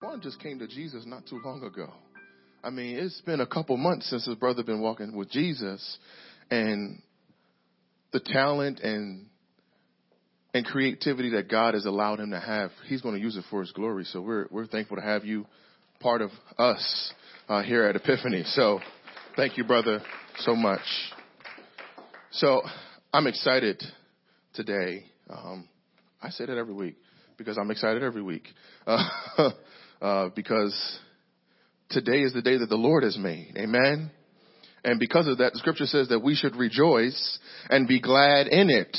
Juan just came to Jesus not too long ago. I mean, it's been a couple months since his brother been walking with Jesus, and the talent and and creativity that God has allowed him to have, he's going to use it for his glory. So we're we're thankful to have you part of us uh, here at Epiphany. So thank you, brother, so much. So I'm excited today. Um, I say that every week because I'm excited every week. Uh, uh, because today is the day that the Lord has made. Amen. And because of that, the scripture says that we should rejoice and be glad in it.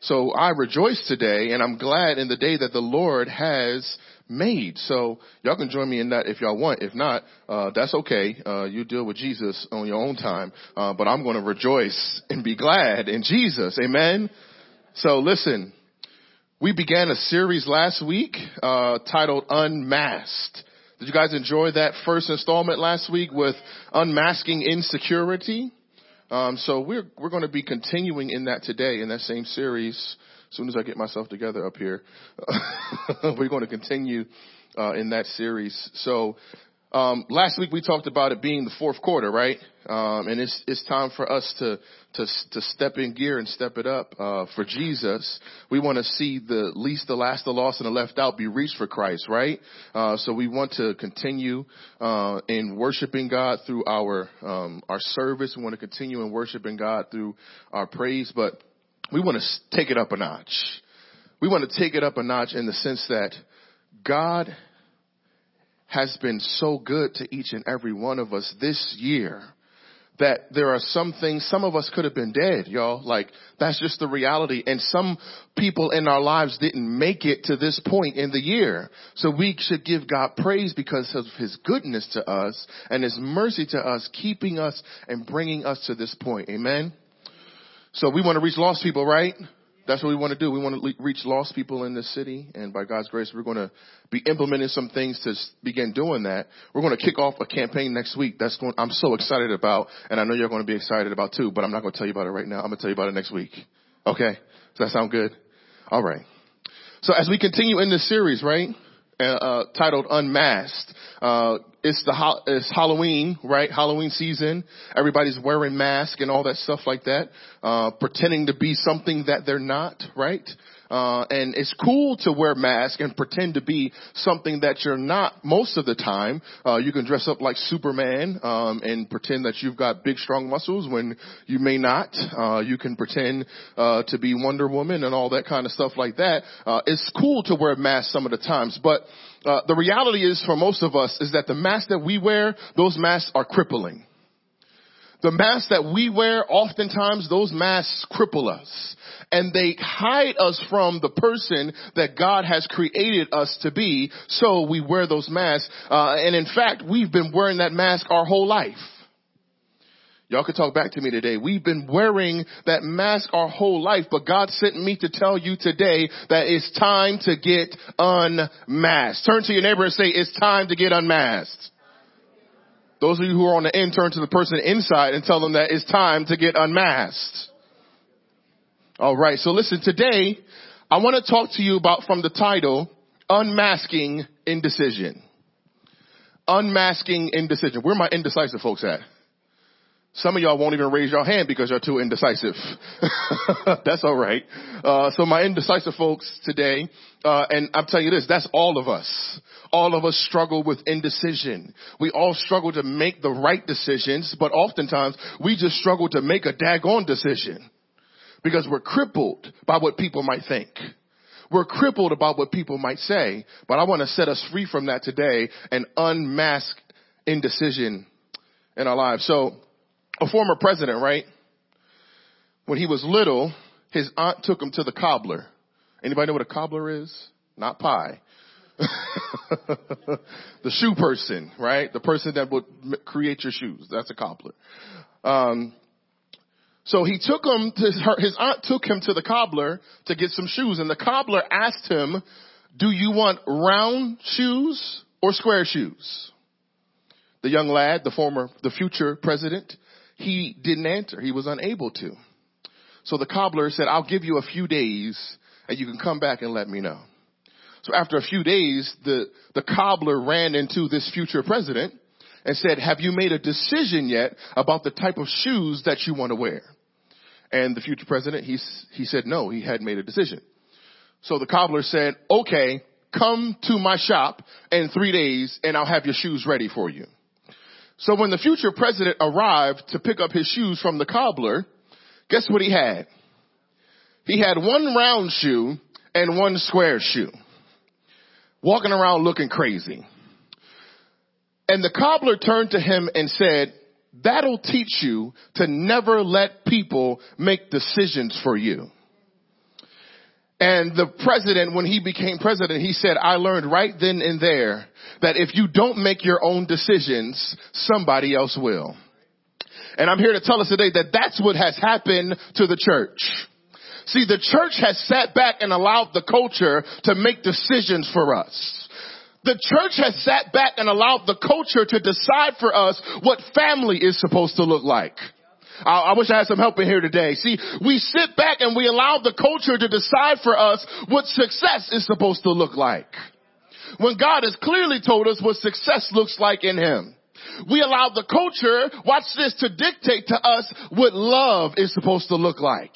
So I rejoice today and I'm glad in the day that the Lord has made. So y'all can join me in that if y'all want. If not, uh, that's okay. Uh, you deal with Jesus on your own time. Uh, but I'm going to rejoice and be glad in Jesus. Amen. So listen, we began a series last week, uh, titled Unmasked. Did you guys enjoy that first installment last week with unmasking insecurity? Um, so we're we're going to be continuing in that today in that same series. As soon as I get myself together up here, we're going to continue uh, in that series. So um, last week we talked about it being the fourth quarter, right? Um, and it's it's time for us to to to step in gear and step it up uh, for Jesus. We want to see the least, the last, the lost, and the left out be reached for Christ, right? Uh, so we want to continue uh, in worshiping God through our um, our service. We want to continue in worshiping God through our praise, but we want to take it up a notch. We want to take it up a notch in the sense that God has been so good to each and every one of us this year that there are some things, some of us could have been dead, y'all. Like, that's just the reality. And some people in our lives didn't make it to this point in the year. So we should give God praise because of His goodness to us and His mercy to us, keeping us and bringing us to this point. Amen? So we want to reach lost people, right? That's what we want to do. We want to reach lost people in this city, and by God's grace, we're going to be implementing some things to begin doing that. We're going to kick off a campaign next week. That's going. I'm so excited about, and I know you're going to be excited about too. But I'm not going to tell you about it right now. I'm going to tell you about it next week. Okay? Does that sound good? All right. So as we continue in this series, right? Uh, titled Unmasked. Uh, it's the ho- it's Halloween, right? Halloween season. Everybody's wearing masks and all that stuff like that, uh, pretending to be something that they're not, right? Uh, and it's cool to wear masks and pretend to be something that you're not most of the time. Uh, you can dress up like Superman, um, and pretend that you've got big strong muscles when you may not. Uh, you can pretend, uh, to be Wonder Woman and all that kind of stuff like that. Uh, it's cool to wear masks some of the times, but, uh, the reality is for most of us is that the masks that we wear, those masks are crippling. The masks that we wear, oftentimes those masks cripple us. And they hide us from the person that God has created us to be, so we wear those masks. Uh, and in fact, we've been wearing that mask our whole life. Y'all can talk back to me today. We've been wearing that mask our whole life, but God sent me to tell you today that it's time to get unmasked. Turn to your neighbor and say, it's time to get unmasked. Those of you who are on the end, turn to the person inside and tell them that it's time to get unmasked. All right. So listen, today I want to talk to you about from the title, unmasking indecision. Unmasking indecision. Where my indecisive folks at? Some of y'all won't even raise your hand because you're too indecisive. that's all right. Uh, so my indecisive folks today, uh, and I'm telling you this, that's all of us. All of us struggle with indecision. We all struggle to make the right decisions, but oftentimes we just struggle to make a daggone decision because we're crippled by what people might think. We're crippled about what people might say, but I want to set us free from that today and unmask indecision in our lives. So, a former president, right? When he was little, his aunt took him to the cobbler. Anybody know what a cobbler is? Not pie. the shoe person, right? The person that would create your shoes. That's a cobbler. Um, so he took him to her, his aunt took him to the cobbler to get some shoes and the cobbler asked him, do you want round shoes or square shoes? the young lad, the former, the future president, he didn't answer. He was unable to. So the cobbler said, I'll give you a few days and you can come back and let me know. So after a few days, the, the cobbler ran into this future president and said, have you made a decision yet about the type of shoes that you want to wear? And the future president, he, he said no, he hadn't made a decision. So the cobbler said, okay, come to my shop in three days and I'll have your shoes ready for you. So when the future president arrived to pick up his shoes from the cobbler, guess what he had? He had one round shoe and one square shoe. Walking around looking crazy. And the cobbler turned to him and said, that'll teach you to never let people make decisions for you. And the president, when he became president, he said, I learned right then and there that if you don't make your own decisions, somebody else will. And I'm here to tell us today that that's what has happened to the church. See, the church has sat back and allowed the culture to make decisions for us. The church has sat back and allowed the culture to decide for us what family is supposed to look like. I, wish I had some help in here today. See, we sit back and we allow the culture to decide for us what success is supposed to look like. When God has clearly told us what success looks like in Him. We allow the culture, watch this, to dictate to us what love is supposed to look like.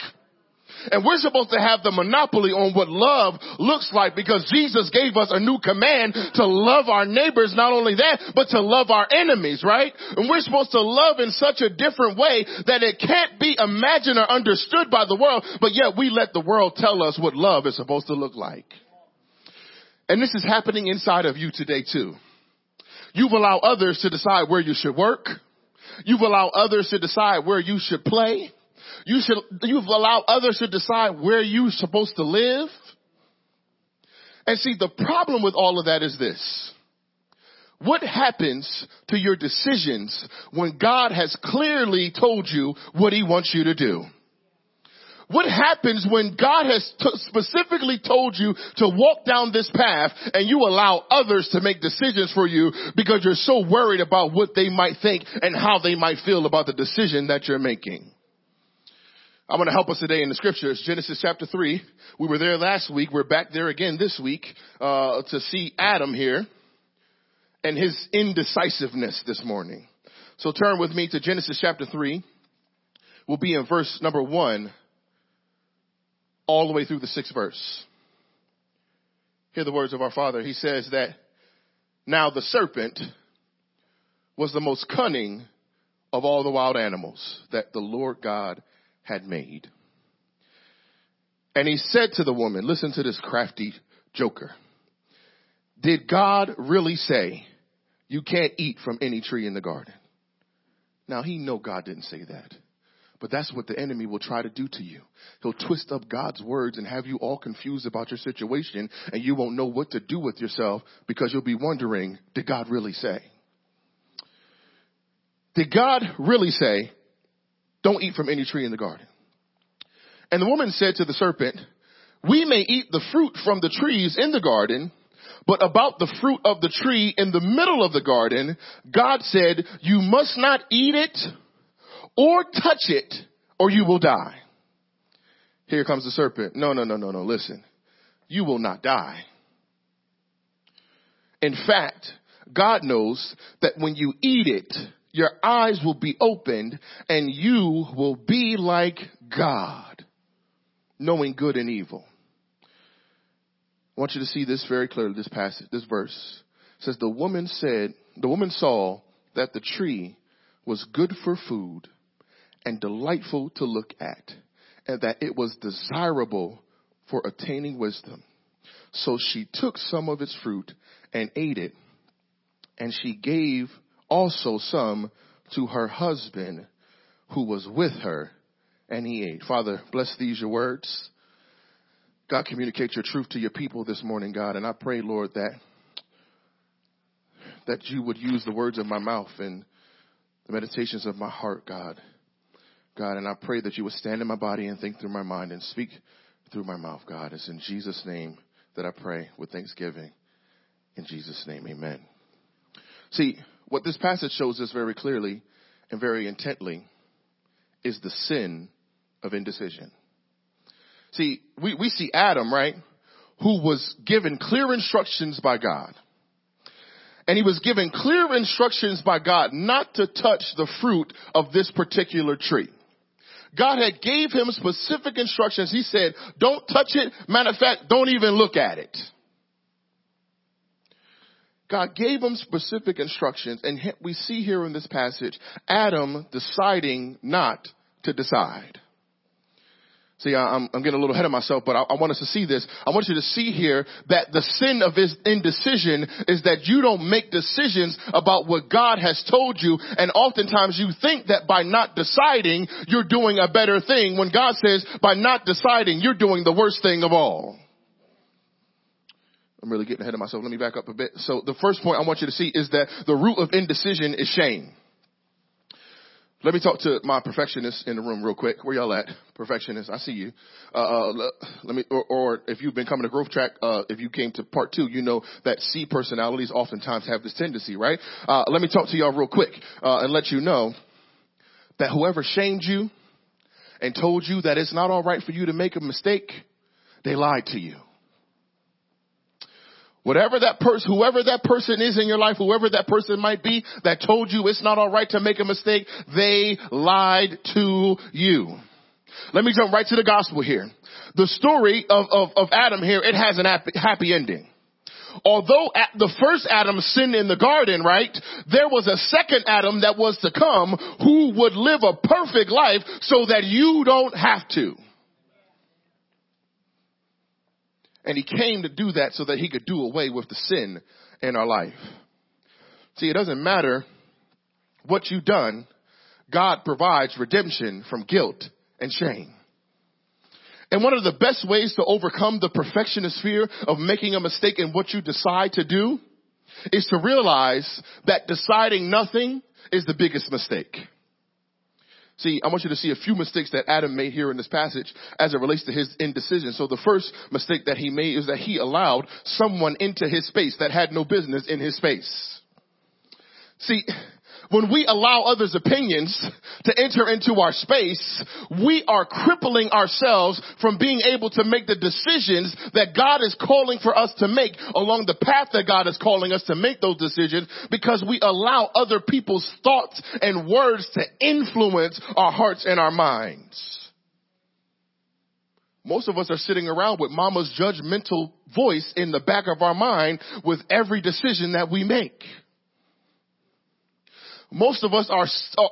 And we're supposed to have the monopoly on what love looks like because Jesus gave us a new command to love our neighbors. Not only that, but to love our enemies, right? And we're supposed to love in such a different way that it can't be imagined or understood by the world, but yet we let the world tell us what love is supposed to look like. And this is happening inside of you today too. You've allowed others to decide where you should work. You've allowed others to decide where you should play. You should, you've allowed others to decide where you're supposed to live. And see, the problem with all of that is this. What happens to your decisions when God has clearly told you what he wants you to do? What happens when God has t- specifically told you to walk down this path and you allow others to make decisions for you because you're so worried about what they might think and how they might feel about the decision that you're making? I'm going to help us today in the scriptures. Genesis chapter 3. We were there last week. We're back there again this week uh, to see Adam here and his indecisiveness this morning. So turn with me to Genesis chapter 3. We'll be in verse number 1 all the way through the sixth verse. Hear the words of our Father. He says that now the serpent was the most cunning of all the wild animals that the Lord God had made. And he said to the woman, listen to this crafty joker. Did God really say you can't eat from any tree in the garden? Now he know God didn't say that. But that's what the enemy will try to do to you. He'll twist up God's words and have you all confused about your situation and you won't know what to do with yourself because you'll be wondering, did God really say? Did God really say don't eat from any tree in the garden. And the woman said to the serpent, we may eat the fruit from the trees in the garden, but about the fruit of the tree in the middle of the garden, God said, you must not eat it or touch it or you will die. Here comes the serpent. No, no, no, no, no. Listen, you will not die. In fact, God knows that when you eat it, your eyes will be opened and you will be like God, knowing good and evil. I want you to see this very clearly, this passage, this verse. It says, the woman said, the woman saw that the tree was good for food and delightful to look at and that it was desirable for attaining wisdom. So she took some of its fruit and ate it and she gave also some to her husband who was with her and he ate. Father, bless these your words. God, communicate your truth to your people this morning, God. And I pray, Lord, that, that you would use the words of my mouth and the meditations of my heart, God. God, and I pray that you would stand in my body and think through my mind and speak through my mouth, God. It's in Jesus' name that I pray with thanksgiving. In Jesus' name, amen. See, what this passage shows us very clearly and very intently is the sin of indecision. See, we, we see Adam, right, who was given clear instructions by God. And he was given clear instructions by God not to touch the fruit of this particular tree. God had gave him specific instructions. He said, don't touch it. Matter of fact, don't even look at it. God gave him specific instructions and we see here in this passage, Adam deciding not to decide. See, I'm, I'm getting a little ahead of myself, but I, I, want us to see this. I want you to see here that the sin of his indecision is that you don't make decisions about what God has told you, and oftentimes you think that by not deciding, you're doing a better thing, when God says by not deciding, you're doing the worst thing of all. I'm really getting ahead of myself. Let me back up a bit. So the first point I want you to see is that the root of indecision is shame. Let me talk to my perfectionists in the room real quick. Where y'all at? Perfectionists, I see you. Uh, uh, let me, or, or, if you've been coming to Growth Track, uh, if you came to part two, you know that C personalities oftentimes have this tendency, right? Uh, let me talk to y'all real quick, uh, and let you know that whoever shamed you and told you that it's not alright for you to make a mistake, they lied to you. Whatever that person, whoever that person is in your life, whoever that person might be that told you it's not alright to make a mistake, they lied to you. Let me jump right to the gospel here. The story of, of, of Adam here, it has an happy ending. Although at the first Adam sinned in the garden, right, there was a second Adam that was to come who would live a perfect life so that you don't have to. And he came to do that so that he could do away with the sin in our life. See, it doesn't matter what you've done. God provides redemption from guilt and shame. And one of the best ways to overcome the perfectionist fear of making a mistake in what you decide to do is to realize that deciding nothing is the biggest mistake. See, I want you to see a few mistakes that Adam made here in this passage as it relates to his indecision. So the first mistake that he made is that he allowed someone into his space that had no business in his space. See, when we allow others' opinions to enter into our space, we are crippling ourselves from being able to make the decisions that God is calling for us to make along the path that God is calling us to make those decisions because we allow other people's thoughts and words to influence our hearts and our minds. Most of us are sitting around with mama's judgmental voice in the back of our mind with every decision that we make most of us are,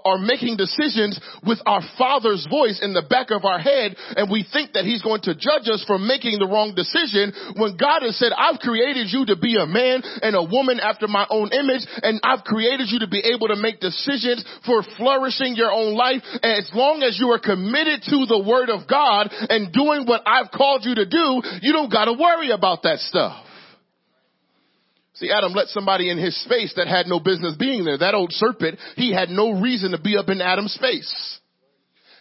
are making decisions with our father's voice in the back of our head and we think that he's going to judge us for making the wrong decision when God has said, I've created you to be a man and a woman after my own image and I've created you to be able to make decisions for flourishing your own life. And as long as you are committed to the word of God and doing what I've called you to do, you don't gotta worry about that stuff. See, Adam let somebody in his space that had no business being there. That old serpent, he had no reason to be up in Adam's space.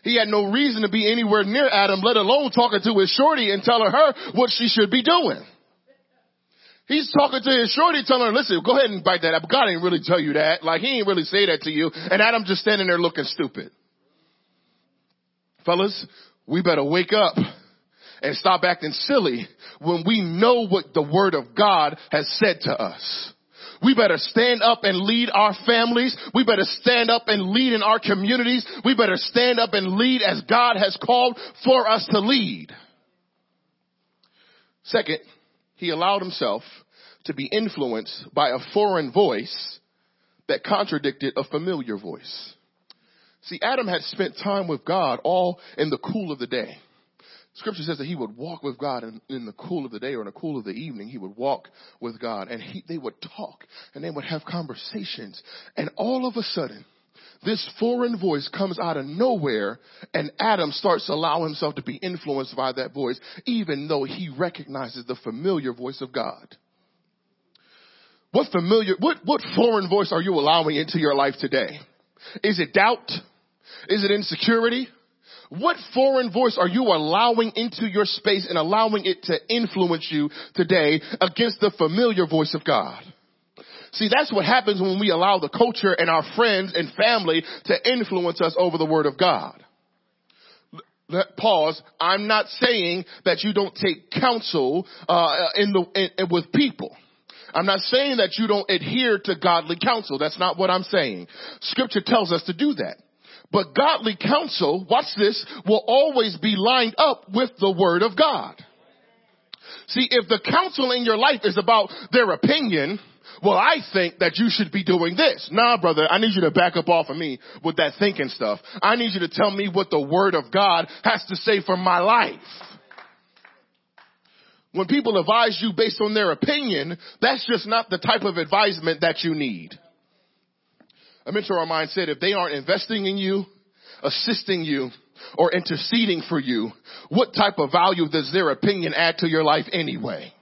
He had no reason to be anywhere near Adam, let alone talking to his shorty and telling her what she should be doing. He's talking to his shorty telling her, listen, go ahead and bite that up. God ain't really tell you that. Like he ain't really say that to you. And Adam just standing there looking stupid. Fellas, we better wake up and stop acting silly when we know what the word of God has said to us. We better stand up and lead our families. We better stand up and lead in our communities. We better stand up and lead as God has called for us to lead. Second, he allowed himself to be influenced by a foreign voice that contradicted a familiar voice. See, Adam had spent time with God all in the cool of the day. Scripture says that he would walk with God in, in, the cool of the day or in the cool of the evening. He would walk with God and he, they would talk and they would have conversations. And all of a sudden, this foreign voice comes out of nowhere and Adam starts to allow himself to be influenced by that voice, even though he recognizes the familiar voice of God. What familiar, what, what foreign voice are you allowing into your life today? Is it doubt? Is it insecurity? What foreign voice are you allowing into your space and allowing it to influence you today against the familiar voice of God? See, that's what happens when we allow the culture and our friends and family to influence us over the word of God. Pause. I'm not saying that you don't take counsel uh, in the in, with people. I'm not saying that you don't adhere to godly counsel. That's not what I'm saying. Scripture tells us to do that. But godly counsel, watch this, will always be lined up with the word of God. See, if the counsel in your life is about their opinion, well, I think that you should be doing this. Nah, brother, I need you to back up off of me with that thinking stuff. I need you to tell me what the word of God has to say for my life. When people advise you based on their opinion, that's just not the type of advisement that you need. A mentor of mine said if they aren't investing in you, assisting you, or interceding for you, what type of value does their opinion add to your life anyway?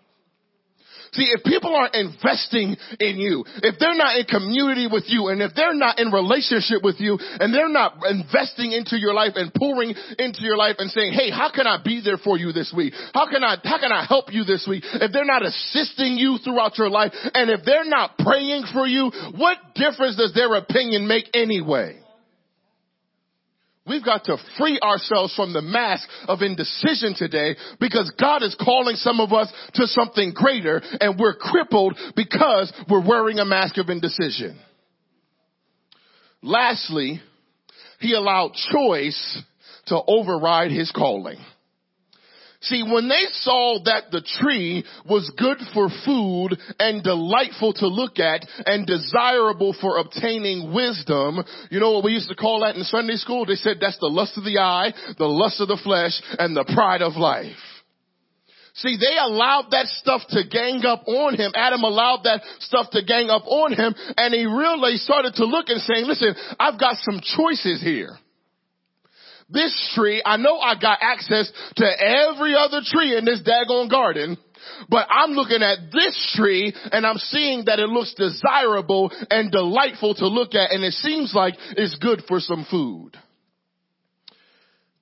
See, if people aren't investing in you, if they're not in community with you, and if they're not in relationship with you, and they're not investing into your life and pouring into your life and saying, hey, how can I be there for you this week? How can I, how can I help you this week? If they're not assisting you throughout your life, and if they're not praying for you, what difference does their opinion make anyway? We've got to free ourselves from the mask of indecision today because God is calling some of us to something greater and we're crippled because we're wearing a mask of indecision. Lastly, he allowed choice to override his calling. See, when they saw that the tree was good for food and delightful to look at and desirable for obtaining wisdom, you know what we used to call that in Sunday school? They said that's the lust of the eye, the lust of the flesh, and the pride of life. See, they allowed that stuff to gang up on him. Adam allowed that stuff to gang up on him, and he really started to look and saying, listen, I've got some choices here. This tree, I know I got access to every other tree in this daggone garden, but I'm looking at this tree and I'm seeing that it looks desirable and delightful to look at and it seems like it's good for some food.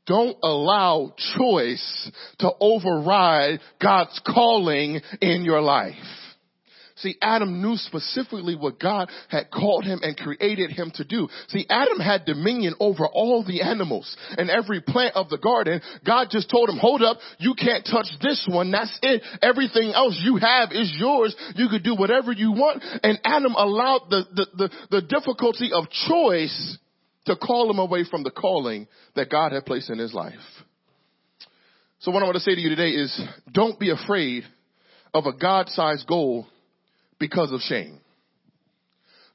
Don't allow choice to override God's calling in your life. See, Adam knew specifically what God had called him and created him to do. See, Adam had dominion over all the animals and every plant of the garden. God just told him, hold up, you can't touch this one. That's it. Everything else you have is yours. You could do whatever you want. And Adam allowed the, the, the, the difficulty of choice to call him away from the calling that God had placed in his life. So what I want to say to you today is don't be afraid of a God-sized goal because of shame.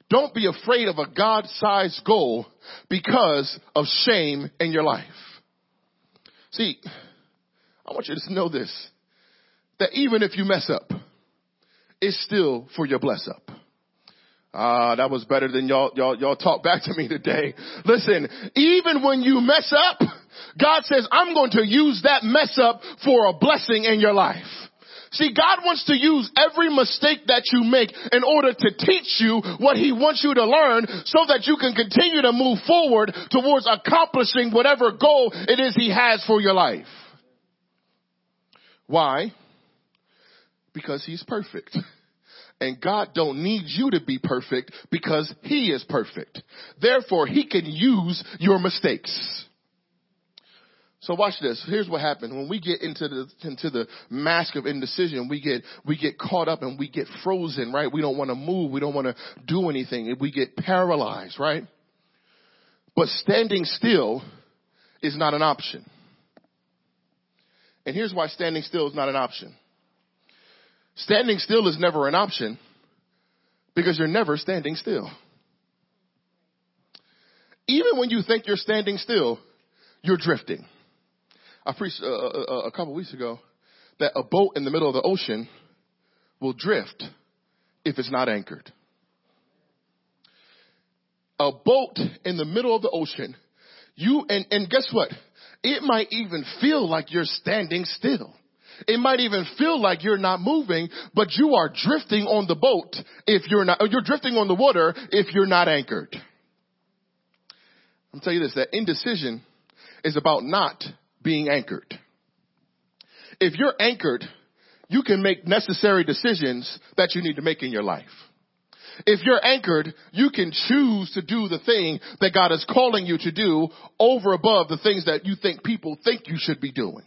Don't be afraid of a God-sized goal because of shame in your life. See, I want you to know this, that even if you mess up, it's still for your bless up. Ah, that was better than y'all, y'all, y'all talk back to me today. Listen, even when you mess up, God says, I'm going to use that mess up for a blessing in your life. See, God wants to use every mistake that you make in order to teach you what He wants you to learn so that you can continue to move forward towards accomplishing whatever goal it is He has for your life. Why? Because He's perfect. And God don't need you to be perfect because He is perfect. Therefore, He can use your mistakes. So watch this. Here's what happens when we get into the into the mask of indecision. We get we get caught up and we get frozen. Right? We don't want to move. We don't want to do anything. We get paralyzed. Right? But standing still is not an option. And here's why standing still is not an option. Standing still is never an option because you're never standing still. Even when you think you're standing still, you're drifting. I preached uh, uh, uh, a couple weeks ago that a boat in the middle of the ocean will drift if it's not anchored. A boat in the middle of the ocean, you, and, and guess what? It might even feel like you're standing still. It might even feel like you're not moving, but you are drifting on the boat if you're not, you're drifting on the water if you're not anchored. I'm telling you this, that indecision is about not being anchored. If you're anchored, you can make necessary decisions that you need to make in your life. If you're anchored, you can choose to do the thing that God is calling you to do over above the things that you think people think you should be doing.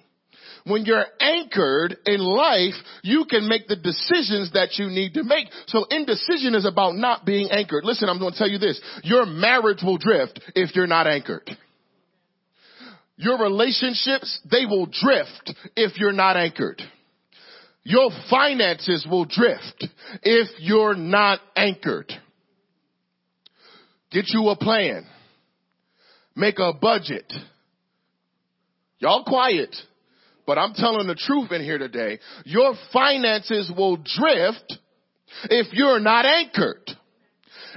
When you're anchored in life, you can make the decisions that you need to make. So indecision is about not being anchored. Listen, I'm going to tell you this. Your marriage will drift if you're not anchored. Your relationships, they will drift if you're not anchored. Your finances will drift if you're not anchored. Get you a plan. Make a budget. Y'all quiet. But I'm telling the truth in here today. Your finances will drift if you're not anchored.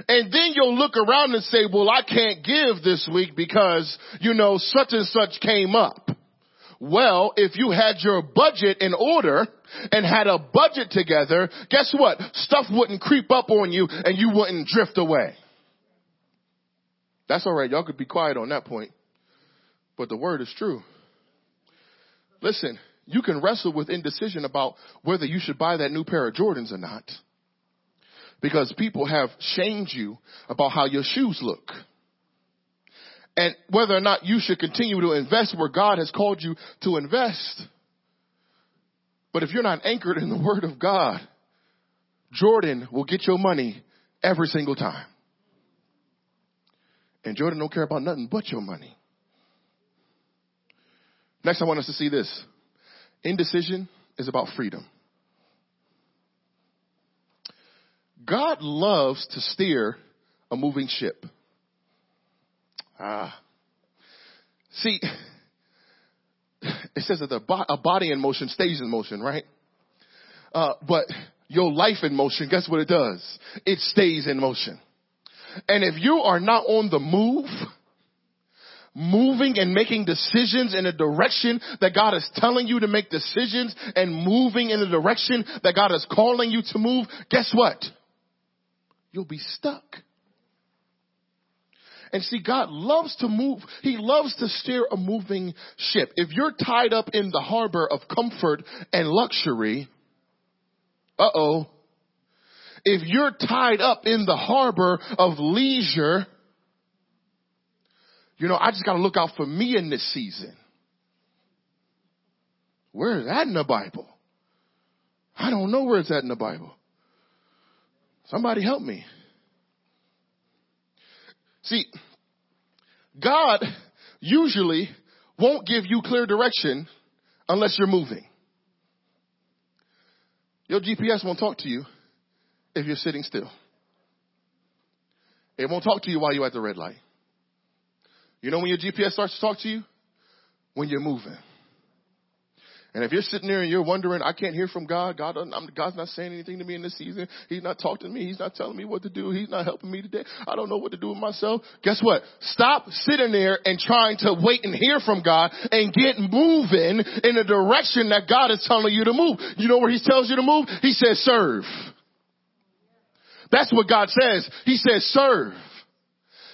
And then you'll look around and say, well, I can't give this week because, you know, such and such came up. Well, if you had your budget in order and had a budget together, guess what? Stuff wouldn't creep up on you and you wouldn't drift away. That's alright. Y'all could be quiet on that point. But the word is true. Listen, you can wrestle with indecision about whether you should buy that new pair of Jordans or not. Because people have shamed you about how your shoes look. And whether or not you should continue to invest where God has called you to invest. But if you're not anchored in the Word of God, Jordan will get your money every single time. And Jordan don't care about nothing but your money. Next, I want us to see this. Indecision is about freedom. God loves to steer a moving ship. Ah. See, it says that a body in motion stays in motion, right? Uh, but your life in motion, guess what it does? It stays in motion. And if you are not on the move, moving and making decisions in a direction that God is telling you to make decisions and moving in the direction that God is calling you to move, guess what? You'll be stuck. And see, God loves to move. He loves to steer a moving ship. If you're tied up in the harbor of comfort and luxury, uh oh. If you're tied up in the harbor of leisure, you know, I just got to look out for me in this season. Where is that in the Bible? I don't know where it's at in the Bible. Somebody help me. See, God usually won't give you clear direction unless you're moving. Your GPS won't talk to you if you're sitting still. It won't talk to you while you're at the red light. You know when your GPS starts to talk to you? When you're moving. And if you're sitting there and you're wondering, I can't hear from God, God God's not saying anything to me in this season. He's not talking to me. He's not telling me what to do. He's not helping me today. I don't know what to do with myself. Guess what? Stop sitting there and trying to wait and hear from God and get moving in the direction that God is telling you to move. You know where He tells you to move? He says serve. That's what God says. He says serve.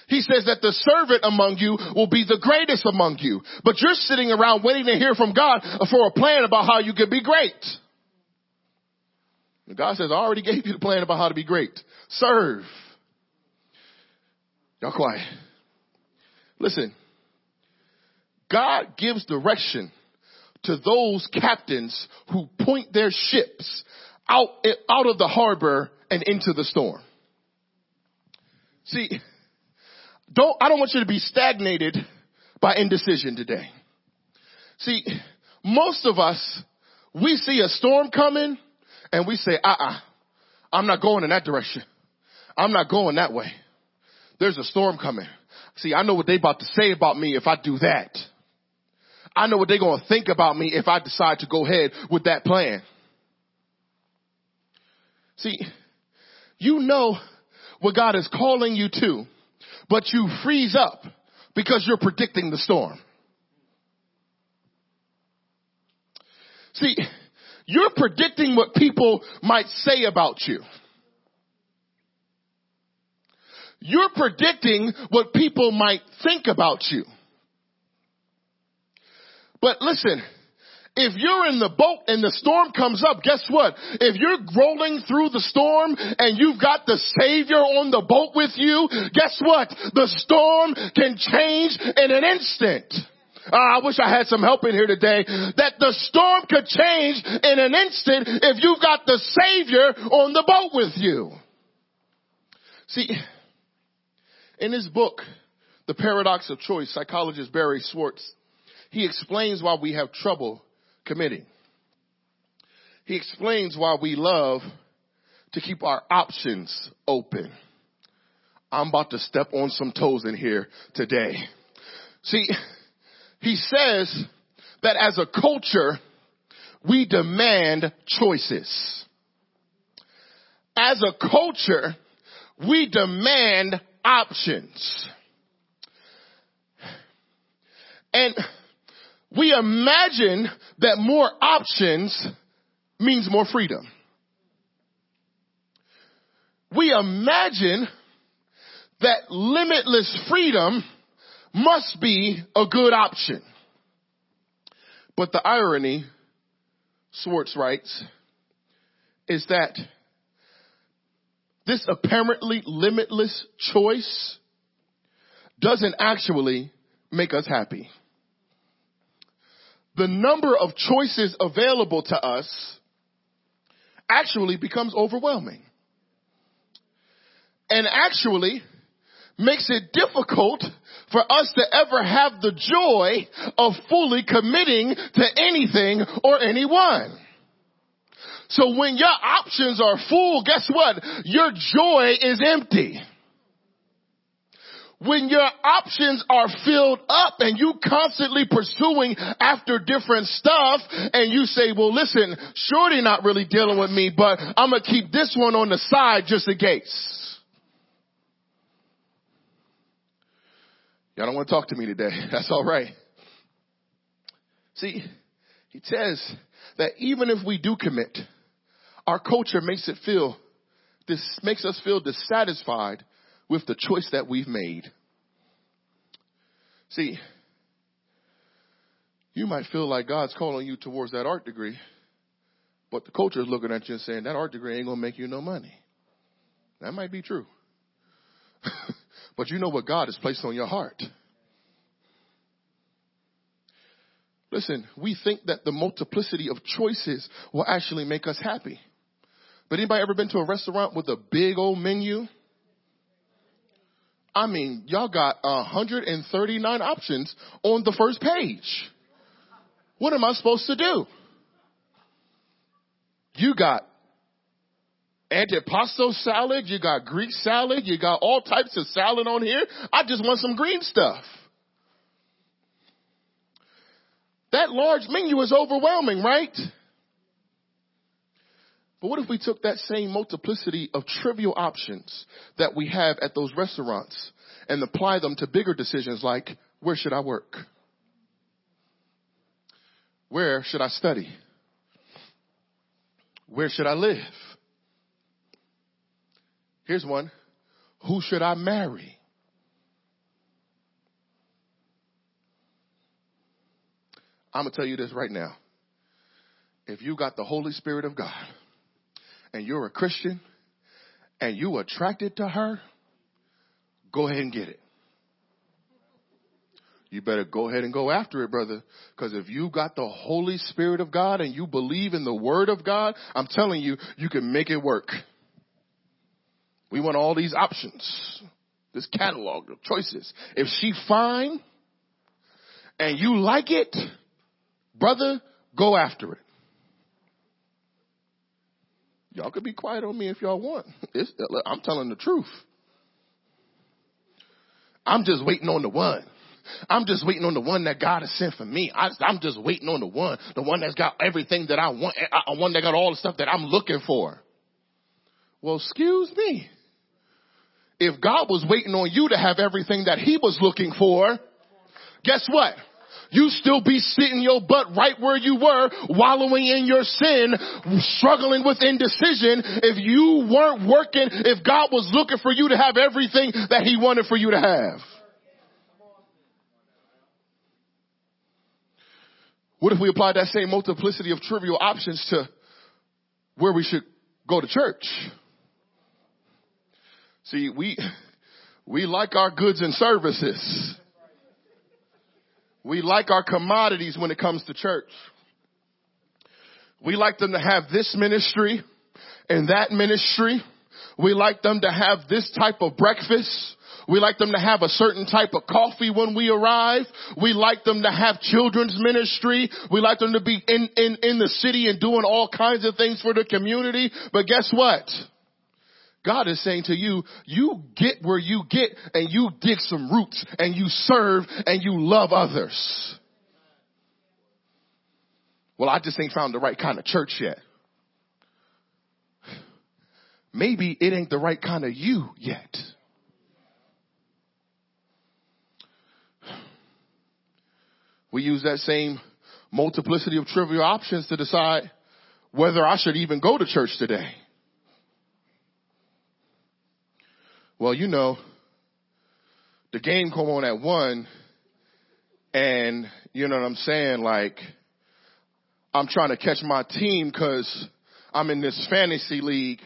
He says that the servant among you will be the greatest among you. But you're sitting around waiting to hear from God for a plan about how you can be great. And God says, I already gave you the plan about how to be great. Serve. Y'all quiet. Listen. God gives direction to those captains who point their ships out, out of the harbor and into the storm. See, don't, I don't want you to be stagnated by indecision today. See, most of us, we see a storm coming and we say, uh-uh, I'm not going in that direction. I'm not going that way. There's a storm coming. See, I know what they about to say about me if I do that. I know what they're going to think about me if I decide to go ahead with that plan. See, you know what God is calling you to but you freeze up because you're predicting the storm. See, you're predicting what people might say about you. You're predicting what people might think about you. But listen, if you're in the boat and the storm comes up, guess what? If you're rolling through the storm and you've got the savior on the boat with you, guess what? The storm can change in an instant. Uh, I wish I had some help in here today. That the storm could change in an instant if you've got the Savior on the boat with you. See, in his book, The Paradox of Choice, psychologist Barry Schwartz, he explains why we have trouble committing. He explains why we love to keep our options open. I'm about to step on some toes in here today. See, he says that as a culture, we demand choices. As a culture, we demand options. And we imagine that more options means more freedom. We imagine that limitless freedom must be a good option. But the irony, Schwartz writes, is that this apparently limitless choice doesn't actually make us happy. The number of choices available to us actually becomes overwhelming. And actually makes it difficult for us to ever have the joy of fully committing to anything or anyone. So when your options are full, guess what? Your joy is empty. When your options are filled up and you constantly pursuing after different stuff and you say, well listen, Shorty not really dealing with me, but I'm gonna keep this one on the side just in case. Y'all don't want to talk to me today. That's all right. See, he says that even if we do commit, our culture makes it feel, this makes us feel dissatisfied with the choice that we've made. See, you might feel like God's calling you towards that art degree, but the culture is looking at you and saying that art degree ain't gonna make you no money. That might be true. but you know what God has placed on your heart. Listen, we think that the multiplicity of choices will actually make us happy. But anybody ever been to a restaurant with a big old menu? I mean, y'all got uh, 139 options on the first page. What am I supposed to do? You got antipasto salad, you got Greek salad, you got all types of salad on here. I just want some green stuff. That large menu is overwhelming, right? But what if we took that same multiplicity of trivial options that we have at those restaurants and apply them to bigger decisions like, where should I work? Where should I study? Where should I live? Here's one. Who should I marry? I'm going to tell you this right now. If you got the Holy Spirit of God and you're a Christian and you attracted to her, go ahead and get it. You better go ahead and go after it, brother. Because if you got the Holy Spirit of God and you believe in the Word of God, I'm telling you, you can make it work. We want all these options, this catalog of choices. If she fine and you like it, brother, go after it. Y'all could be quiet on me if y'all want. It's, I'm telling the truth. I'm just waiting on the one. I'm just waiting on the one that God has sent for me. I, am just waiting on the one, the one that's got everything that I want, I, uh, one that got all the stuff that I'm looking for. Well, excuse me. If God was waiting on you to have everything that he was looking for, guess what? You still be sitting your butt right where you were, wallowing in your sin, struggling with indecision if you weren't working, if God was looking for you to have everything that he wanted for you to have. What if we apply that same multiplicity of trivial options to where we should go to church? See, we, we like our goods and services. We like our commodities when it comes to church. We like them to have this ministry and that ministry. We like them to have this type of breakfast. We like them to have a certain type of coffee when we arrive. We like them to have children's ministry. We like them to be in, in, in the city and doing all kinds of things for the community. But guess what? God is saying to you, you get where you get and you dig some roots and you serve and you love others. Well, I just ain't found the right kind of church yet. Maybe it ain't the right kind of you yet. We use that same multiplicity of trivial options to decide whether I should even go to church today. Well, you know, the game come on at one and you know what I'm saying? Like, I'm trying to catch my team cause I'm in this fantasy league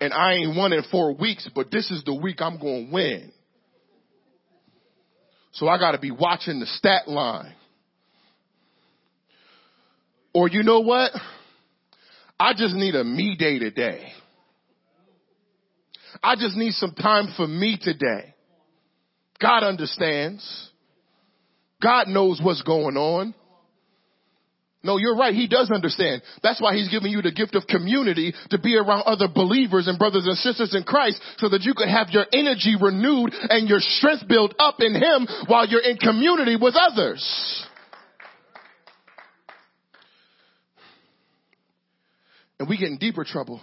and I ain't won in four weeks, but this is the week I'm going to win. So I got to be watching the stat line. Or you know what? I just need a me day today. I just need some time for me today. God understands. God knows what's going on. No, you're right. He does understand. That's why he's giving you the gift of community to be around other believers and brothers and sisters in Christ so that you could have your energy renewed and your strength built up in him while you're in community with others. And we get in deeper trouble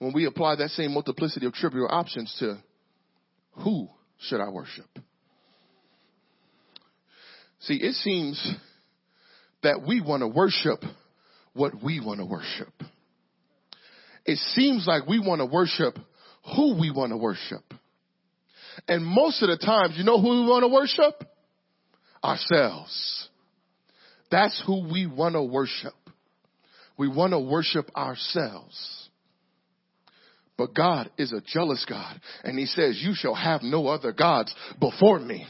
when we apply that same multiplicity of trivial options to who should I worship? See, it seems that we want to worship what we want to worship. It seems like we want to worship who we want to worship. And most of the times, you know who we want to worship? Ourselves. That's who we want to worship. We want to worship ourselves. But God is a jealous God. And he says, you shall have no other gods before me.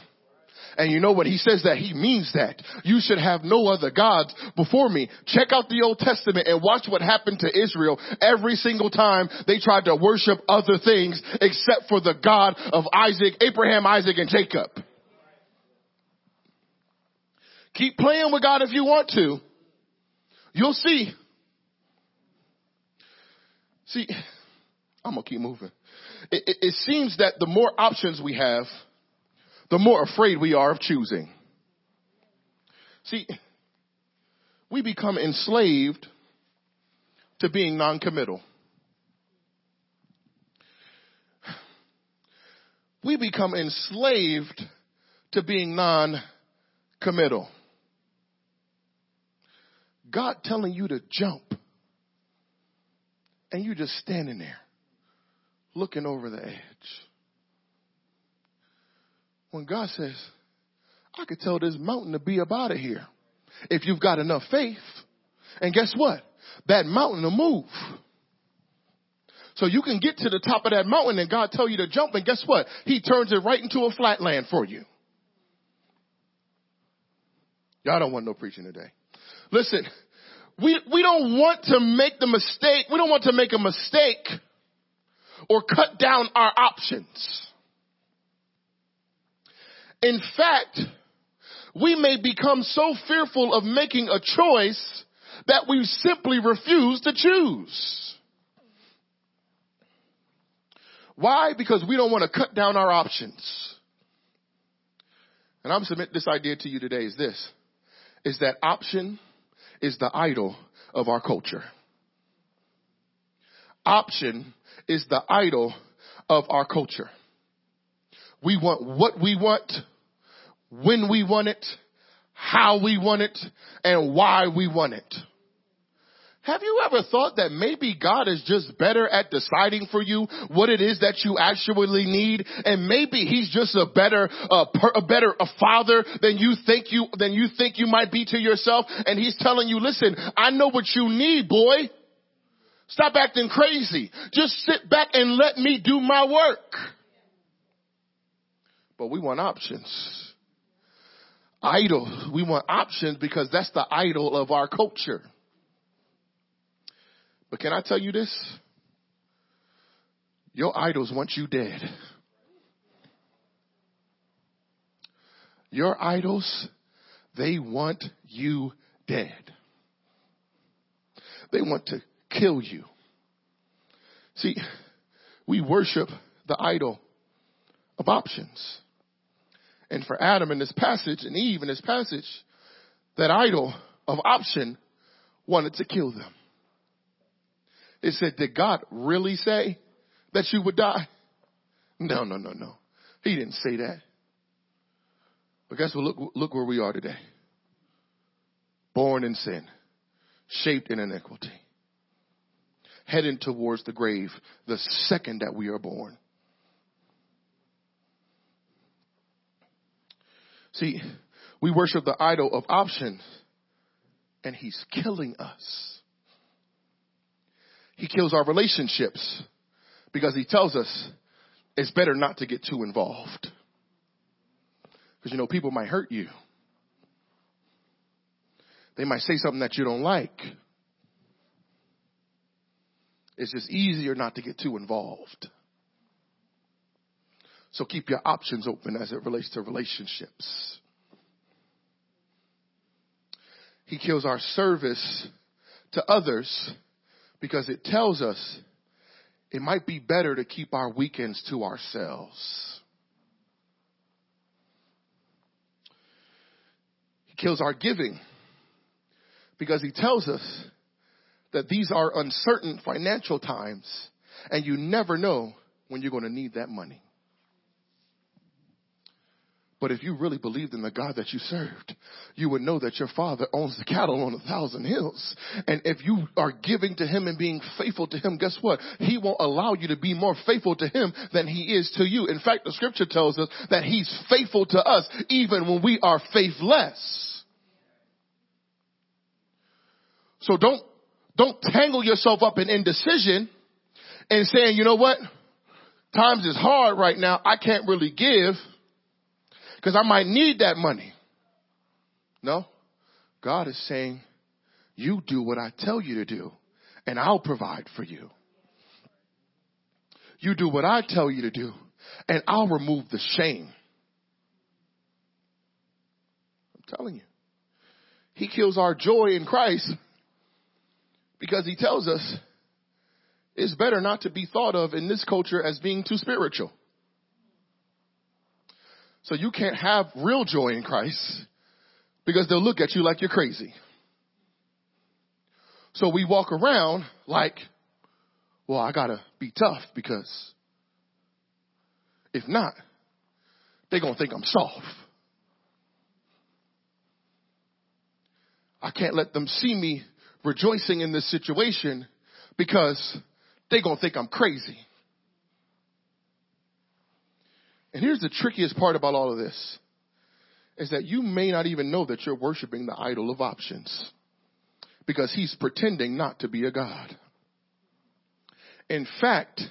And you know what? He says that he means that. You should have no other gods before me. Check out the Old Testament and watch what happened to Israel every single time they tried to worship other things except for the God of Isaac, Abraham, Isaac, and Jacob. Keep playing with God if you want to. You'll see See, I'm gonna keep moving. It, it, it seems that the more options we have, the more afraid we are of choosing. See, we become enslaved to being non-committal. We become enslaved to being non-committal. God telling you to jump and you're just standing there looking over the edge. When God says, I could tell this mountain to be up out of here if you've got enough faith. And guess what? That mountain will move. So you can get to the top of that mountain and God tell you to jump and guess what? He turns it right into a flat land for you. Y'all don't want no preaching today. Listen, we, we don't want to make the mistake, we don't want to make a mistake or cut down our options. In fact, we may become so fearful of making a choice that we simply refuse to choose. Why? Because we don't want to cut down our options. And I'm submit this idea to you today is this, is that option is the idol of our culture. Option is the idol of our culture. We want what we want, when we want it, how we want it, and why we want it. Have you ever thought that maybe God is just better at deciding for you what it is that you actually need, and maybe He's just a better, per, a better a father than you think you than you think you might be to yourself, and He's telling you, listen, I know what you need, boy. Stop acting crazy. Just sit back and let me do my work. But we want options. Idol. We want options because that's the idol of our culture. But can I tell you this? Your idols want you dead. Your idols, they want you dead. They want to kill you. See, we worship the idol of options. And for Adam in this passage and Eve in this passage, that idol of option wanted to kill them. It said, did God really say that you would die? No, no, no, no. He didn't say that. But guess what? Look, look where we are today. Born in sin, shaped in iniquity, heading towards the grave the second that we are born. See, we worship the idol of options, and he's killing us. He kills our relationships because he tells us it's better not to get too involved. Because you know, people might hurt you. They might say something that you don't like. It's just easier not to get too involved. So keep your options open as it relates to relationships. He kills our service to others because it tells us it might be better to keep our weekends to ourselves. He kills our giving because he tells us that these are uncertain financial times and you never know when you're going to need that money. But if you really believed in the God that you served, you would know that your father owns the cattle on a thousand hills. And if you are giving to him and being faithful to him, guess what? He won't allow you to be more faithful to him than he is to you. In fact, the scripture tells us that he's faithful to us even when we are faithless. So don't, don't tangle yourself up in indecision and saying, you know what? Times is hard right now. I can't really give because I might need that money. No, God is saying, you do what I tell you to do and I'll provide for you. You do what I tell you to do and I'll remove the shame. I'm telling you. He kills our joy in Christ because he tells us it's better not to be thought of in this culture as being too spiritual. So you can't have real joy in Christ because they'll look at you like you're crazy. So we walk around like, well, I gotta be tough because if not, they're gonna think I'm soft. I can't let them see me rejoicing in this situation because they're gonna think I'm crazy. And here's the trickiest part about all of this is that you may not even know that you're worshiping the idol of options because he's pretending not to be a God. In fact,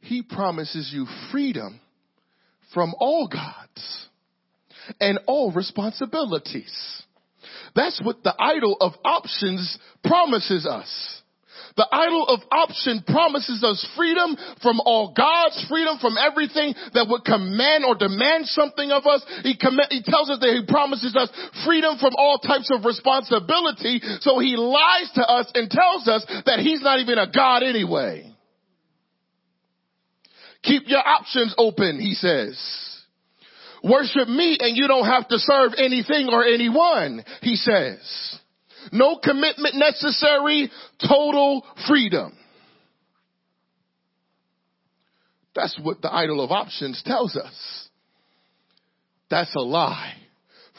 he promises you freedom from all gods and all responsibilities. That's what the idol of options promises us. The idol of option promises us freedom from all gods, freedom from everything that would command or demand something of us. He, comm- he tells us that he promises us freedom from all types of responsibility. So he lies to us and tells us that he's not even a God anyway. Keep your options open, he says. Worship me and you don't have to serve anything or anyone, he says. No commitment necessary, total freedom. That's what the idol of options tells us. That's a lie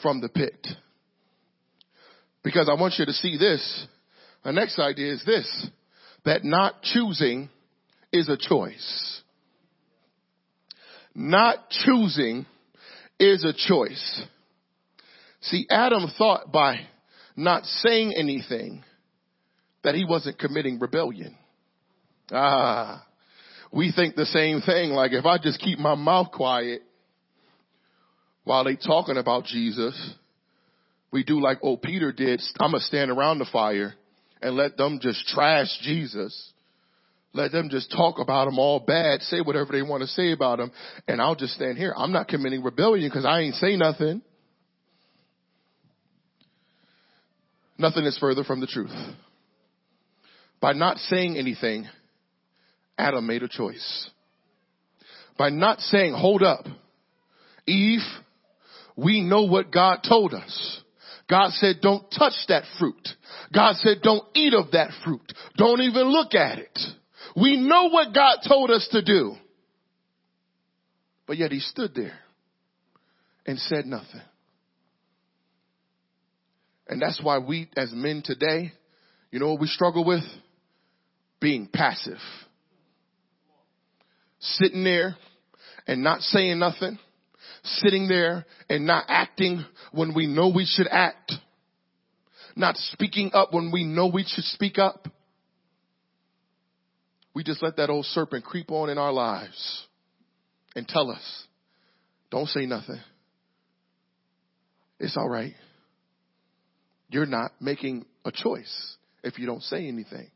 from the pit. Because I want you to see this. The next idea is this, that not choosing is a choice. Not choosing is a choice. See, Adam thought by not saying anything that he wasn't committing rebellion. Ah, we think the same thing. Like if I just keep my mouth quiet while they talking about Jesus, we do like old Peter did. I'm gonna stand around the fire and let them just trash Jesus. Let them just talk about them all bad, say whatever they want to say about them, and I'll just stand here. I'm not committing rebellion because I ain't say nothing. Nothing is further from the truth. By not saying anything, Adam made a choice. By not saying, hold up, Eve, we know what God told us. God said, don't touch that fruit. God said, don't eat of that fruit. Don't even look at it. We know what God told us to do. But yet he stood there and said nothing. And that's why we as men today, you know what we struggle with? Being passive. Sitting there and not saying nothing. Sitting there and not acting when we know we should act. Not speaking up when we know we should speak up. We just let that old serpent creep on in our lives and tell us, don't say nothing. It's all right. You're not making a choice if you don't say anything.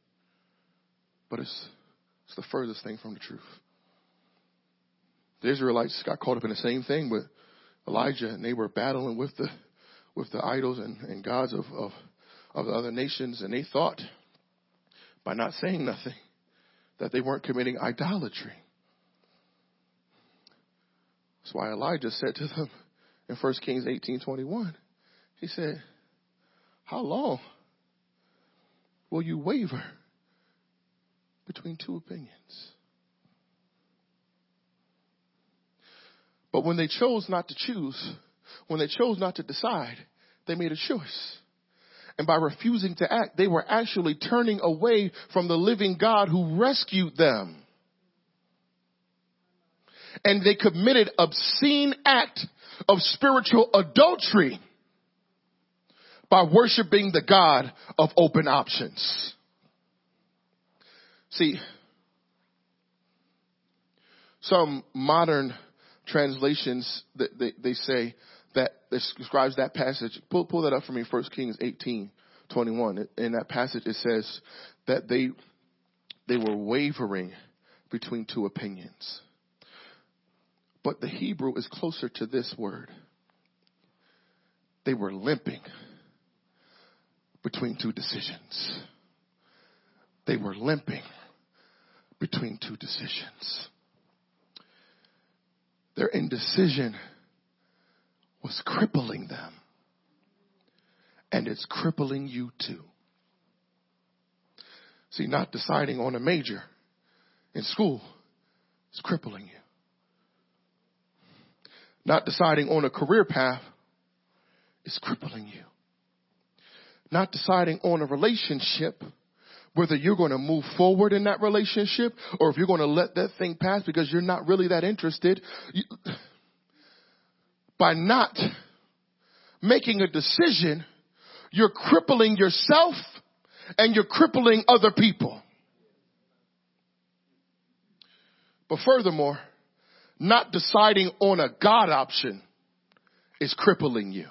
But it's, it's the furthest thing from the truth. The Israelites got caught up in the same thing with Elijah and they were battling with the, with the idols and, and gods of, of, of the other nations and they thought by not saying nothing that they weren't committing idolatry. That's why Elijah said to them in 1 Kings 18:21, he said, "How long will you waver between two opinions?" But when they chose not to choose, when they chose not to decide, they made a choice. And by refusing to act, they were actually turning away from the living God who rescued them. And they committed obscene act of spiritual adultery by worshiping the God of open options. See, some modern translations, they, they say that describes that passage. Pull, pull that up for me, 1 Kings 18, 21. In that passage, it says that they, they were wavering between two opinions. But the Hebrew is closer to this word. They were limping between two decisions. They were limping between two decisions. Their indecision was crippling them. And it's crippling you too. See, not deciding on a major in school is crippling you. Not deciding on a career path is crippling you. Not deciding on a relationship, whether you're going to move forward in that relationship or if you're going to let that thing pass because you're not really that interested. You, by not making a decision, you're crippling yourself and you're crippling other people. But furthermore, not deciding on a God option is crippling you.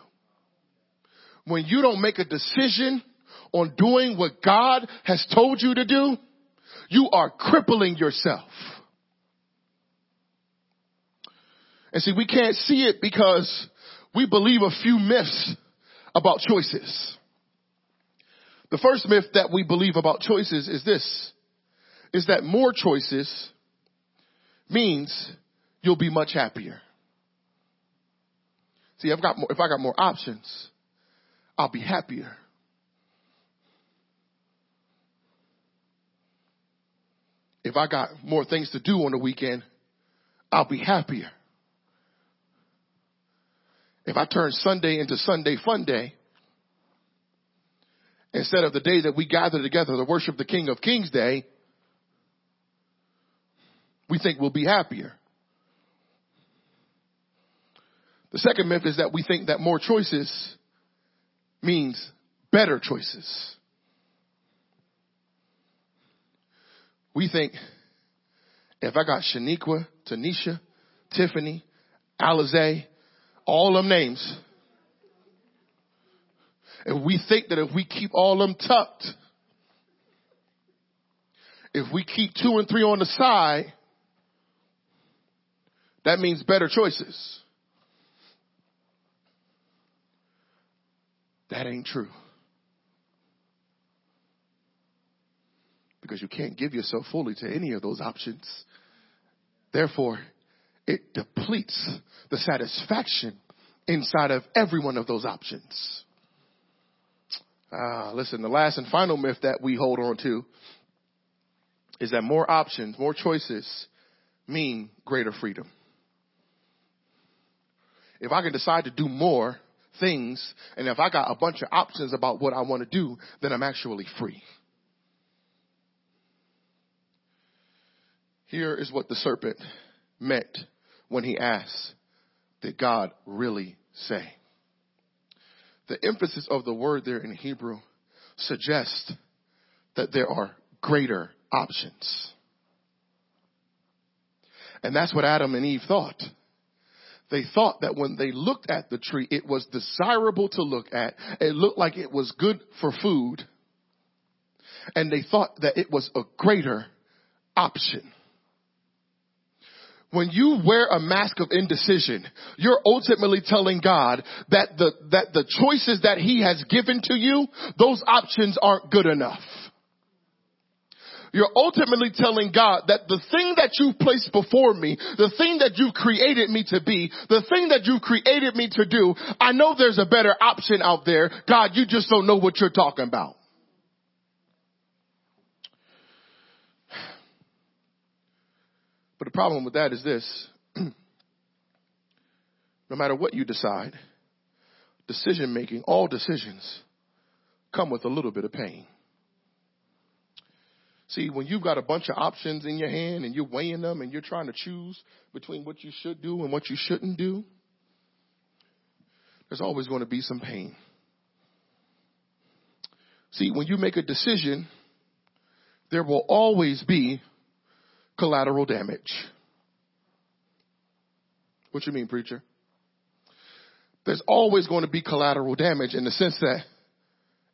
When you don't make a decision on doing what God has told you to do, you are crippling yourself. And see, we can't see it because we believe a few myths about choices. The first myth that we believe about choices is this, is that more choices means you'll be much happier. See, I've got more, if I got more options, I'll be happier. If I got more things to do on the weekend, I'll be happier. If I turn Sunday into Sunday fun day, instead of the day that we gather together to worship the King of Kings Day, we think we'll be happier. The second myth is that we think that more choices means better choices. We think if I got Shaniqua, Tanisha, Tiffany, Alize, all them names, and we think that if we keep all them tucked, if we keep two and three on the side, that means better choices. That ain't true. Because you can't give yourself fully to any of those options. Therefore, it depletes the satisfaction inside of every one of those options. Ah, listen, the last and final myth that we hold on to is that more options, more choices mean greater freedom. If I can decide to do more things, and if I got a bunch of options about what I want to do, then I'm actually free. Here is what the serpent meant when he asks, Did God really say? The emphasis of the word there in Hebrew suggests that there are greater options. And that's what Adam and Eve thought. They thought that when they looked at the tree, it was desirable to look at. It looked like it was good for food. And they thought that it was a greater option when you wear a mask of indecision, you're ultimately telling God that the, that the choices that He has given to you, those options aren't good enough. You're ultimately telling God that the thing that you've placed before me, the thing that you've created me to be, the thing that you've created me to do, I know there's a better option out there. God, you just don't know what you're talking about. The problem with that is this. no matter what you decide, decision making, all decisions come with a little bit of pain. See, when you've got a bunch of options in your hand and you're weighing them and you're trying to choose between what you should do and what you shouldn't do, there's always going to be some pain. See, when you make a decision, there will always be collateral damage. What you mean, preacher? There's always going to be collateral damage in the sense that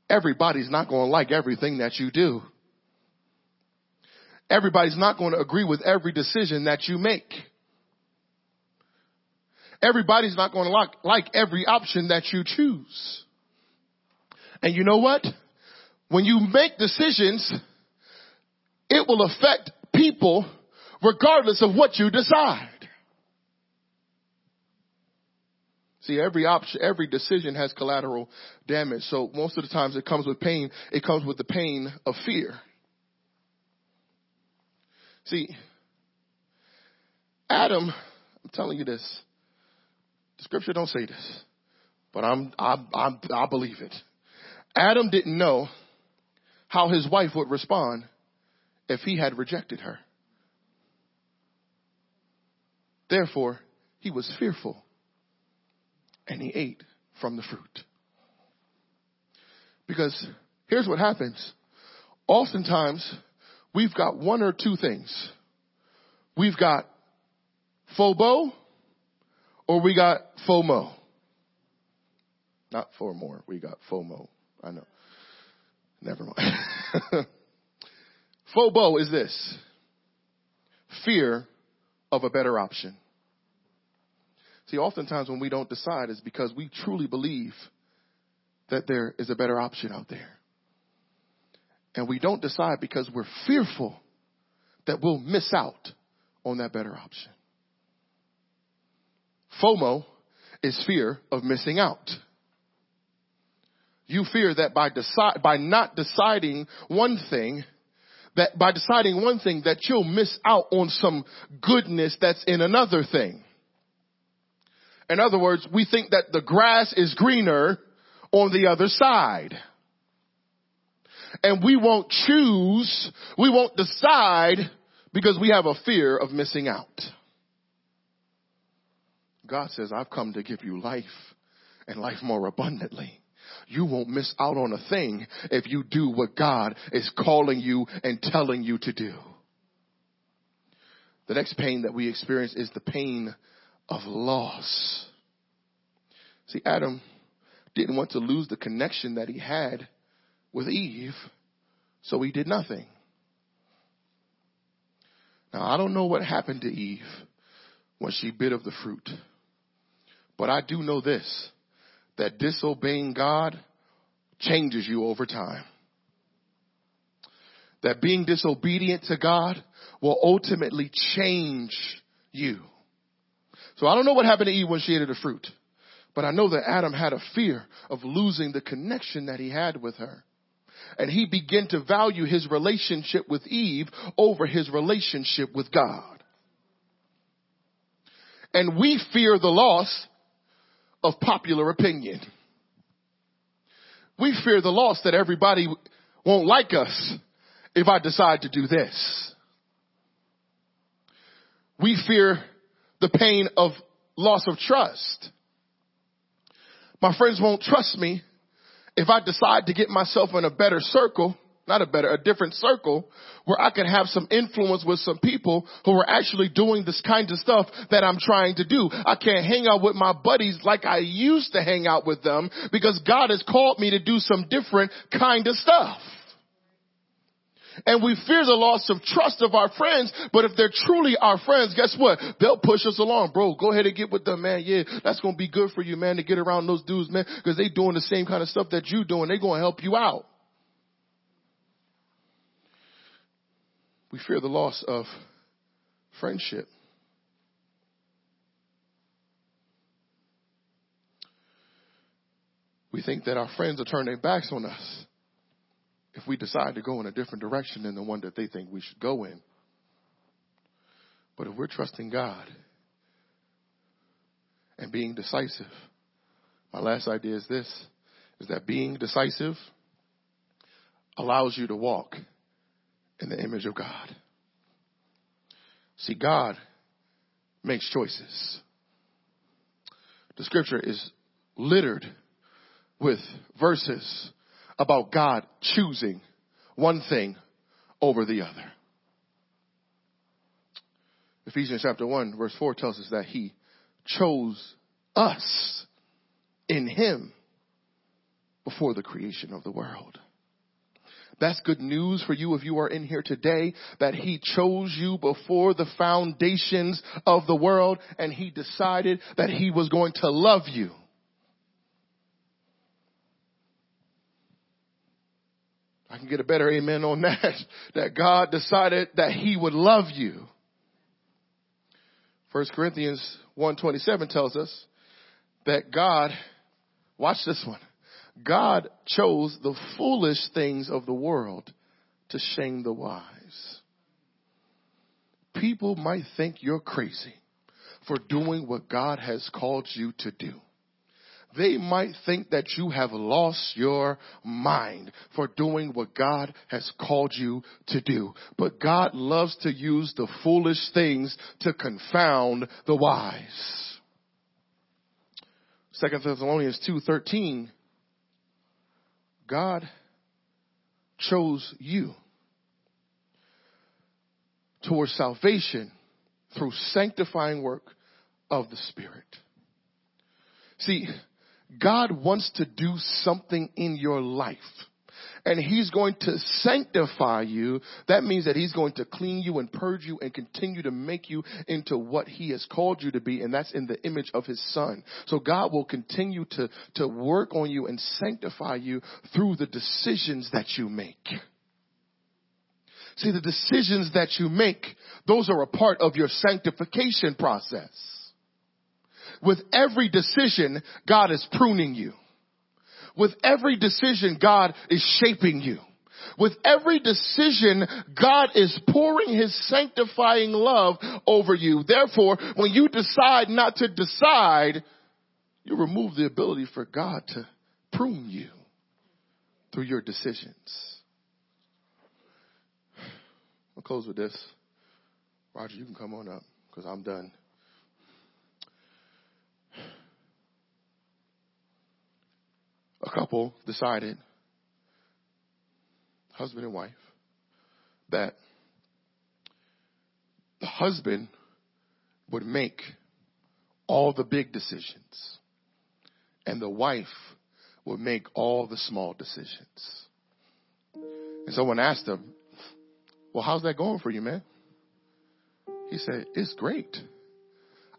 everybody's not going to like everything that you do. Everybody's not going to agree with every decision that you make. Everybody's not going to like, like every option that you choose. And you know what? When you make decisions, it will affect people regardless of what you decide. See, every option, every decision has collateral damage. So most of the times it comes with pain. It comes with the pain of fear. See, Adam, I'm telling you this. The scripture don't say this, but I'm, I, I, I believe it. Adam didn't know how his wife would respond if he had rejected her. Therefore, he was fearful and he ate from the fruit. Because here's what happens. Oftentimes, we've got one or two things. We've got FOBO or we got FOMO. Not four more. We got FOMO. I know. Never mind. FOBO is this. Fear of a better option. See, oftentimes when we don't decide is because we truly believe that there is a better option out there. And we don't decide because we're fearful that we'll miss out on that better option. FOMO is fear of missing out. You fear that by decide, by not deciding one thing, that by deciding one thing that you'll miss out on some goodness that's in another thing. In other words, we think that the grass is greener on the other side. and we won't choose, we won't decide because we have a fear of missing out. God says, I've come to give you life and life more abundantly. You won't miss out on a thing if you do what God is calling you and telling you to do. The next pain that we experience is the pain of loss. See, Adam didn't want to lose the connection that he had with Eve, so he did nothing. Now, I don't know what happened to Eve when she bit of the fruit, but I do know this that disobeying God changes you over time. That being disobedient to God will ultimately change you. So I don't know what happened to Eve when she ate of the fruit. But I know that Adam had a fear of losing the connection that he had with her. And he began to value his relationship with Eve over his relationship with God. And we fear the loss of popular opinion. We fear the loss that everybody won't like us if I decide to do this. We fear the pain of loss of trust. My friends won't trust me if I decide to get myself in a better circle, not a better, a different circle where I can have some influence with some people who are actually doing this kind of stuff that I'm trying to do. I can't hang out with my buddies like I used to hang out with them because God has called me to do some different kind of stuff. And we fear the loss of trust of our friends, but if they're truly our friends, guess what? They'll push us along, bro. Go ahead and get with them, man. Yeah, that's gonna be good for you, man, to get around those dudes, man, because they doing the same kind of stuff that you doing. They gonna help you out. We fear the loss of friendship. We think that our friends will turn their backs on us if we decide to go in a different direction than the one that they think we should go in. But if we're trusting God and being decisive, my last idea is this, is that being decisive allows you to walk in the image of God. See, God makes choices. The scripture is littered with verses about God choosing one thing over the other. Ephesians chapter 1 verse 4 tells us that he chose us in him before the creation of the world. That's good news for you if you are in here today that he chose you before the foundations of the world and he decided that he was going to love you. I can get a better amen on that. That God decided that he would love you. 1 Corinthians 127 tells us that God, watch this one. God chose the foolish things of the world to shame the wise. People might think you're crazy for doing what God has called you to do they might think that you have lost your mind for doing what God has called you to do. But God loves to use the foolish things to confound the wise. Second Thessalonians 2:13 God chose you towards salvation through sanctifying work of the Spirit. See, God wants to do something in your life. And he's going to sanctify you. That means that he's going to clean you and purge you and continue to make you into what he has called you to be. And that's in the image of his son. So God will continue to, to work on you and sanctify you through the decisions that you make. See, the decisions that you make, those are a part of your sanctification process. With every decision, God is pruning you. With every decision, God is shaping you. With every decision, God is pouring His sanctifying love over you. Therefore, when you decide not to decide, you remove the ability for God to prune you through your decisions. I'll close with this. Roger, you can come on up because I'm done. A couple decided, husband and wife, that the husband would make all the big decisions and the wife would make all the small decisions. And someone asked him, well, how's that going for you, man? He said, It's great.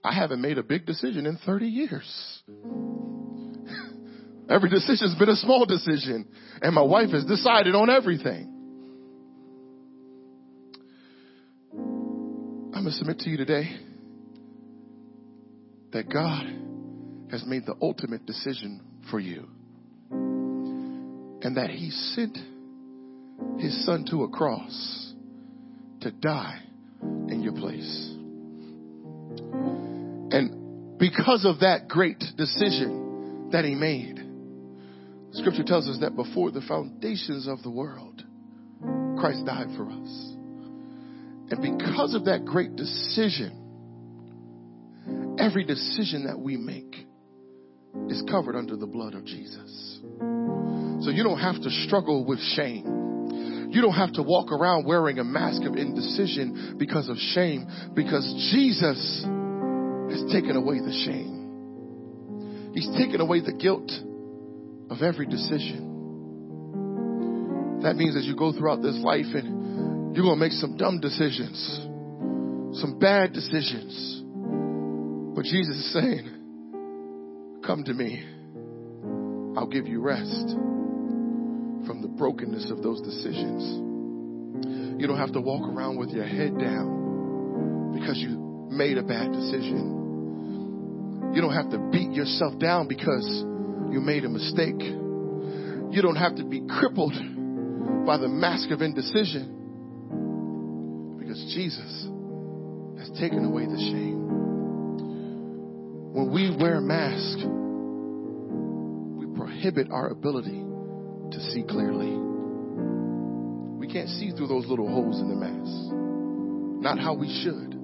I haven't made a big decision in 30 years. Every decision's been a small decision, and my wife has decided on everything. I'm going to submit to you today that God has made the ultimate decision for you, and that He sent His Son to a cross to die in your place. And because of that great decision that he made, scripture tells us that before the foundations of the world, Christ died for us. And because of that great decision, every decision that we make is covered under the blood of Jesus. So you don't have to struggle with shame. You don't have to walk around wearing a mask of indecision because of shame, because Jesus has taken away the shame. He's taken away the guilt of every decision. That means as you go throughout this life and you're going to make some dumb decisions, some bad decisions. But Jesus is saying, Come to me. I'll give you rest from the brokenness of those decisions. You don't have to walk around with your head down because you made a bad decision. You don't have to beat yourself down because you made a mistake. You don't have to be crippled by the mask of indecision because Jesus has taken away the shame. When we wear masks, we prohibit our ability to see clearly. We can't see through those little holes in the mask. Not how we should.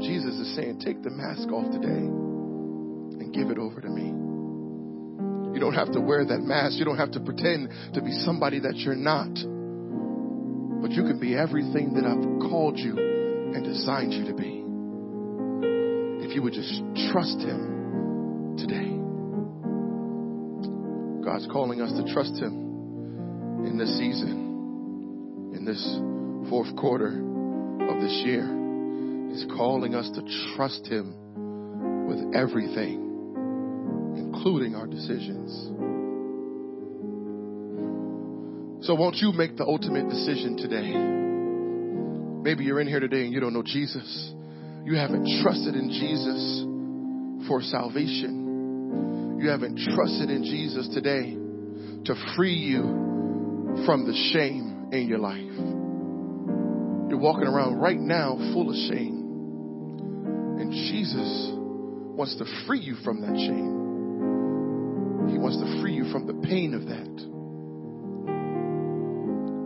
Jesus is saying, take the mask off today and give it over to me. You don't have to wear that mask. You don't have to pretend to be somebody that you're not. But you can be everything that I've called you and designed you to be. If you would just trust Him today. God's calling us to trust Him in this season, in this fourth quarter of this year. He's calling us to trust Him with everything, including our decisions. So, won't you make the ultimate decision today? Maybe you're in here today and you don't know Jesus. You haven't trusted in Jesus for salvation you haven't trusted in Jesus today to free you from the shame in your life. You're walking around right now full of shame. And Jesus wants to free you from that shame. Wants to free you from the pain of that.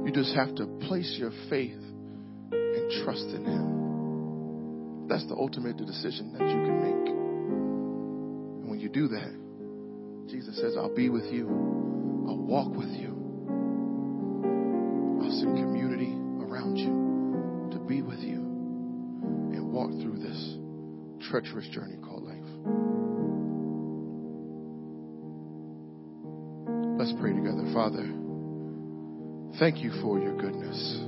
You just have to place your faith and trust in Him. That's the ultimate decision that you can make. And when you do that, Jesus says, I'll be with you. I'll walk with you. I'll send community around you to be with you and walk through this treacherous journey called life. Let's pray together. Father, thank you for your goodness,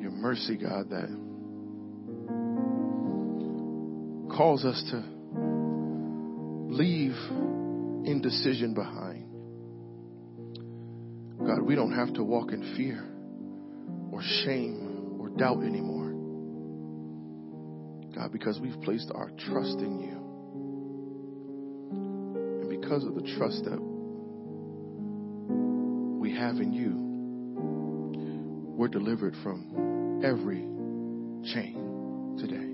your mercy, God, that calls us to leave indecision behind. God, we don't have to walk in fear or shame or doubt anymore. God, because we've placed our trust in you. And because of the trust that have in you, we're delivered from every chain today.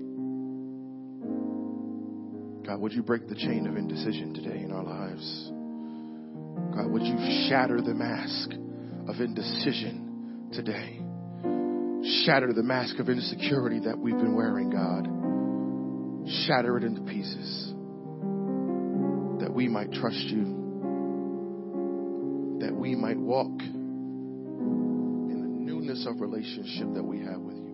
God, would you break the chain of indecision today in our lives? God, would you shatter the mask of indecision today? Shatter the mask of insecurity that we've been wearing, God. Shatter it into pieces that we might trust you, we might walk in the newness of relationship that we have with you.